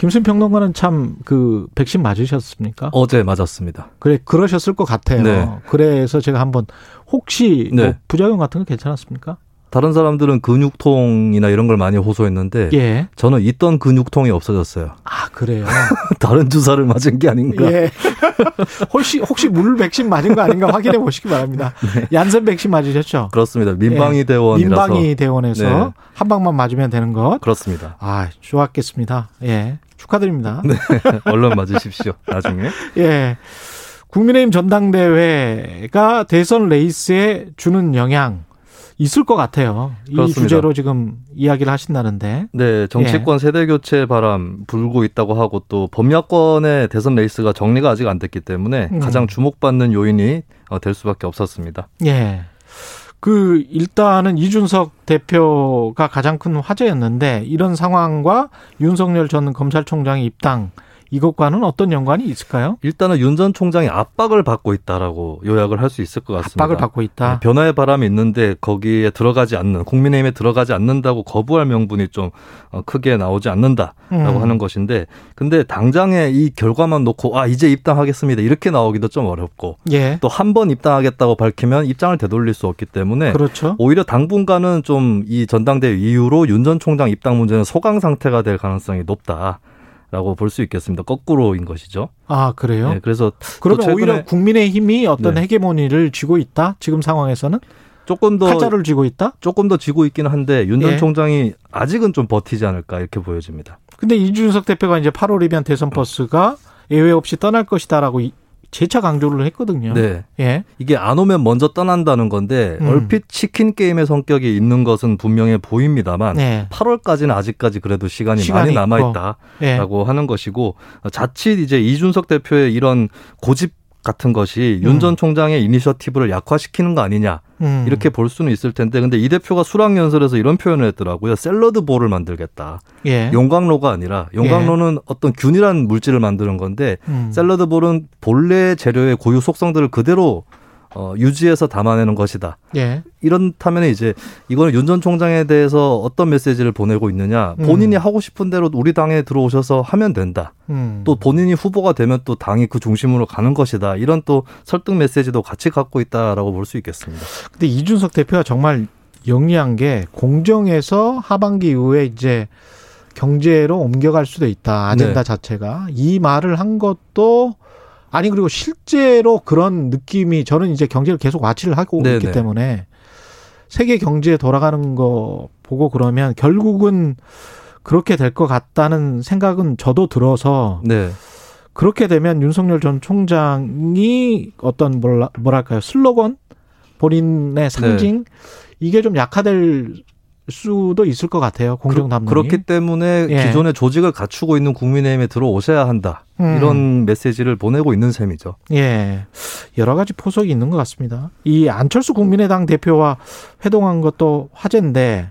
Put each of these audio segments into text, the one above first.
김수민 평론가는 참 그 백신 맞으셨습니까? 어제 맞았습니다. 그래, 그러셨을 것 같아요. 네. 그래서 제가 한번 혹시 뭐 네. 부작용 같은 거 괜찮았습니까? 다른 사람들은 근육통이나 이런 걸 많이 호소했는데 예. 저는 있던 근육통이 없어졌어요. 아, 그래요. 다른 주사를 맞은 게 아닌가. 예. 혹시 혹시 물 백신 맞은 거 아닌가 확인해 보시기 바랍니다. 얀센 백신 맞으셨죠? 그렇습니다. 민방위 예. 대원이라서 민방위 대원에서 네. 한 방만 맞으면 되는 것. 그렇습니다. 아, 좋았겠습니다. 예. 축하드립니다. 네. 얼른 맞으십시오. 나중에. 예. 국민의힘 전당대회가 대선 레이스에 주는 영향 있을 것 같아요. 이 그렇습니다. 주제로 지금 이야기를 하신다는데. 네, 정치권 세대 교체 바람 불고 있다고 하고 또 범야권의 대선 레이스가 정리가 아직 안 됐기 때문에 음. 가장 주목받는 요인이 어, 될 수밖에 없었습니다. 예. 그 일단은 이준석 대표가 가장 큰 화제였는데 이런 상황과 윤석열 전 검찰총장의 입당 이것과는 어떤 연관이 있을까요? 일단은 윤 전 총장이 압박을 받고 있다라고 요약을 할 수 있을 것 같습니다. 압박을 받고 있다. 네, 변화의 바람이 있는데 거기에 들어가지 않는 국민의힘에 들어가지 않는다고 거부할 명분이 좀 어, 크게 나오지 않는다라고 음. 하는 것인데 근데 당장에 이 결과만 놓고 아 이제 입당하겠습니다 이렇게 나오기도 좀 어렵고 예. 또한 번 입당하겠다고 밝히면 입장을 되돌릴 수 없기 때문에 그렇죠. 오히려 당분간은 좀 이 전당대회 이후로 윤 전 총장 입당 문제는 소강 상태가 될 가능성이 높다 라고 볼 수 있겠습니다. 거꾸로인 것이죠. 아, 그래요? 네, 그래서 그러면 오히려 국민의힘이 어떤 네. 헤게모니를 쥐고 있다? 지금 상황에서는? 조금 더 타자를 쥐고 있다? 조금 더 지고 있기는 한데 윤전 예. 총장이 아직은 좀 버티지 않을까 이렇게 보여집니다. 근데 이준석 대표가 이제 8월이면 대선 버스가 예외 없이 떠날 것이다라고 이- 재차 강조를 했거든요. 네. 예. 이게 안 오면 먼저 떠난다는 건데 음. 얼핏 치킨 게임의 성격이 있는 것은 분명해 보입니다만 네. 8월까지는 아직까지 그래도 시간이, 시간이 많이 남아. 있다라고 예. 하는 것이고 자칫 이제 이준석 대표의 이런 고집 같은 것이 윤전 음. 총장의 이니셔티브를 약화시키는 거 아니냐 음. 이렇게 볼 수는 있을 텐데 근데 이 대표가 수락 연설에서 이런 표현을 했더라고요 샐러드 볼을 만들겠다 예. 용광로가 아니라 용광로는 어떤 균일한 물질을 만드는 건데 음. 샐러드 볼은 본래 재료의 고유 속성들을 그대로 어, 유지해서 담아내는 것이다. 예. 이렇다면 이제 이거는 윤 전 총장에 대해서 어떤 메시지를 보내고 있느냐. 본인이 음. 하고 싶은 대로 우리 당에 들어오셔서 하면 된다. 음. 또 본인이 후보가 되면 또 당이 그 중심으로 가는 것이다. 이런 또 설득 메시지도 같이 갖고 있다라고 볼 수 있겠습니다. 근데 이준석 대표가 정말 영리한 게 공정에서 하반기 이후에 이제 경제로 옮겨갈 수도 있다. 아젠다 네. 자체가. 이 말을 한 것도 아니 그리고 실제로 그런 느낌이 저는 이제 경제를 계속 와치를 하고 네네. 있기 때문에 세계 경제 돌아가는 거 보고 그러면 결국은 그렇게 될 것 같다는 생각은 저도 들어서 네. 그렇게 되면 윤석열 전 총장이 어떤 뭐라, 뭐랄까요 슬로건 본인의 상징 이게 좀 약화될 수도 있을 것 같아요 공정 담론이 그렇기 때문에 예. 기존의 조직을 갖추고 있는 국민의힘에 들어오셔야 한다. 음. 이런 메시지를 보내고 있는 셈이죠. 예 여러 가지 포석이 있는 것 같습니다 이 안철수 국민의당 대표와 회동한 것도 화제인데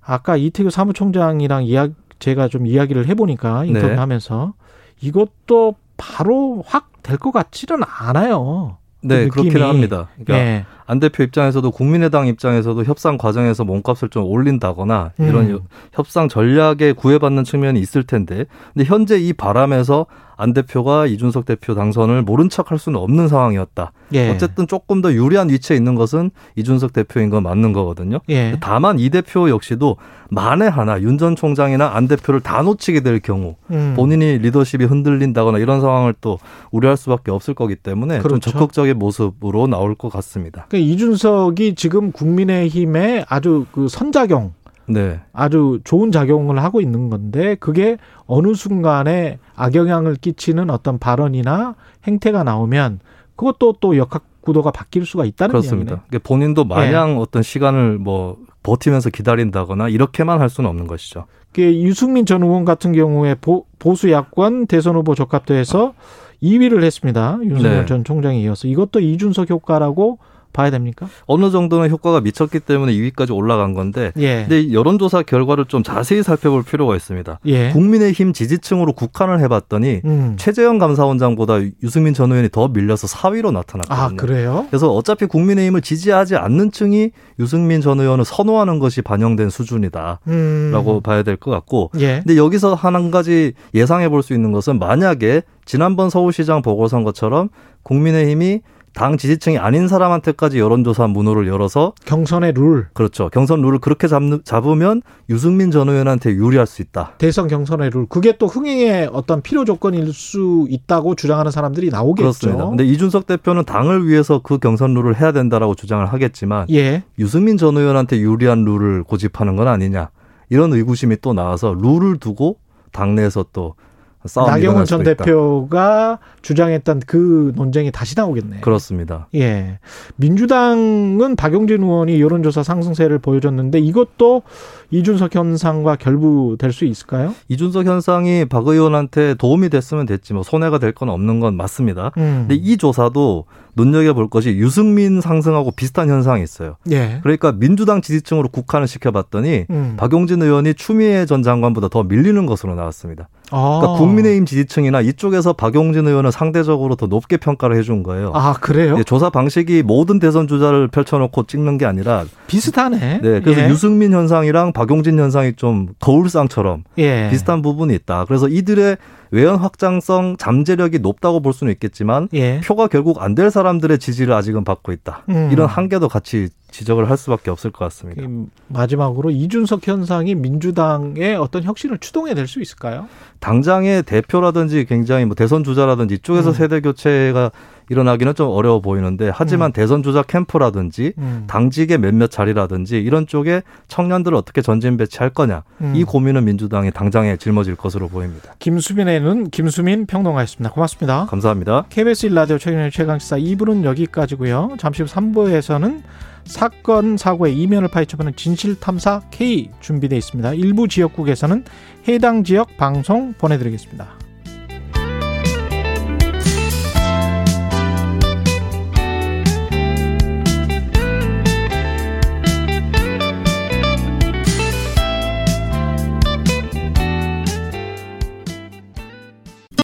아까 이태규 사무총장이랑 이야 제가 좀 이야기를 해 보니까 네. 인터뷰하면서 이것도 바로 확 될 것 같지는 않아요. 네, 그. 그렇긴 합니다. 그러니까 예. 안 대표 입장에서도 국민의당 입장에서도 협상 과정에서 몸값을 좀 올린다거나 이런 음. 협상 전략에 구애받는 측면이 있을 텐데 근데 현재 이 바람에서 안 대표가 이준석 대표 당선을 모른 척할 수는 없는 상황이었다. 예. 어쨌든 조금 더 유리한 위치에 있는 것은 이준석 대표인 건 맞는 거거든요. 예. 다만 이 대표 역시도 만에 하나 윤 전 총장이나 안 대표를 다 놓치게 될 경우 음. 본인이 리더십이 흔들린다거나 이런 상황을 또 우려할 수밖에 없을 거기 때문에 그렇죠. 좀 적극적인 모습으로 나올 것 같습니다. 그러니까 이준석이 지금 국민의힘에 아주 그 선작용, 네. 아주 좋은 작용을 하고 있는 건데 그게 어느 순간에 악영향을 끼치는 어떤 발언이나 행태가 나오면 그것도 또 역학 구도가 바뀔 수가 있다는 그렇습니다. 이야기네요. 그러니까 본인도 마냥 어떤 시간을 뭐 버티면서 기다린다거나 이렇게만 할 수는 없는 것이죠. 유승민 전 의원 같은 경우에 보, 수 야권 대선 후보 적합도에서 2위를 했습니다. 윤석열 네. 전 총장이 이어서 이것도 이준석 효과라고 봐야 됩니까? 어느 정도는 효과가 미쳤기 때문에 2위까지 올라간 건데, 예. 근데 여론조사 결과를 좀 자세히 살펴볼 필요가 있습니다. 예. 국민의힘 지지층으로 국한을 해봤더니 음. 최재형 감사원장보다 유승민 전 의원이 더 밀려서 4위로 나타났거든요. 아 그래요? 그래서 어차피 국민의힘을 지지하지 않는 층이 유승민 전 의원을 선호하는 것이 반영된 수준이다라고 음. 봐야 될 것 같고, 예. 근데 여기서 한 가지 예상해 볼 수 있는 것은 만약에 지난번 서울시장 보궐선거처럼 국민의힘이 당 지지층이 아닌 사람한테까지 여론조사 문호를 열어서 경선의 룰 그렇죠 경선 룰을 그렇게 잡, 잡으면 유승민 전 의원한테 유리할 수 있다. 대선 경선의 룰 그게 또 흥행의 어떤 필요 조건일 수 있다고 주장하는 사람들이 나오겠죠. 그렇습니다. 근데 이준석 대표는 당을 위해서 그 경선 룰을 해야 된다라고 주장을 하겠지만 예. 유승민 전 의원한테 유리한 룰을 고집하는 건 아니냐 이런 의구심이 또 나와서 룰을 두고 당내에서 또 나경원 전 대표가 주장했던 그 논쟁이 다시 나오겠네요. 그렇습니다. 예. 민주당은 박용진 의원이 여론조사 상승세를 보여줬는데 이것도 이준석 현상과 결부될 수 있을까요? 이준석 현상이 박 의원한테 도움이 됐으면 됐지 뭐 손해가 될 건 없는 건 맞습니다. 음. 근데 이 조사도 눈여겨볼 것이 유승민 상승하고 비슷한 현상이 있어요. 예. 그러니까 민주당 지지층으로 국한을 시켜봤더니 음. 박용진 의원이 추미애 전 장관보다 더 밀리는 것으로 나왔습니다. 아. 그러니까 국민의힘 지지층이나 이쪽에서 박용진 의원은 상대적으로 더 높게 평가를 해준 거예요. 아 그래요? 네, 조사 방식이 모든 대선 주자를 펼쳐놓고 찍는 게 아니라 비슷하네. 네, 그래서 예. 유승민 현상이랑 박용진 현상이 좀 거울상처럼 예. 비슷한 부분이 있다. 그래서 이들의 외연 확장성 잠재력이 높다고 볼 수는 있겠지만 예. 표가 결국 안 될 사람들의 지지를 아직은 받고 있다. 음. 이런 한계도 같이 지적을 할 수밖에 없을 것 같습니다. 마지막으로 이준석 현상이 민주당의 어떤 혁신을 추동해 낼 수 있을까요? 당장의 대표라든지 굉장히 뭐 대선 주자라든지 이쪽에서 음. 세대 교체가 일어나기는 좀 어려워 보이는데 하지만 음. 대선 주자 캠프라든지 음. 당직의 몇몇 자리라든지 이런 쪽에 청년들을 어떻게 전진 배치할 거냐 음. 이 고민은 민주당이 당장에 짊어질 것으로 보입니다. 김수민에는 김수민 평론가였습니다. 고맙습니다. 감사합니다. KBS 일라디오 최근의 최강시사 2부는 여기까지고요. 잠시 후 3부에서는 사건 사고의 이면을 파헤쳐보는 진실탐사 K 준비되어 있습니다. 일부 지역국에서는 해당 지역 방송 보내드리겠습니다.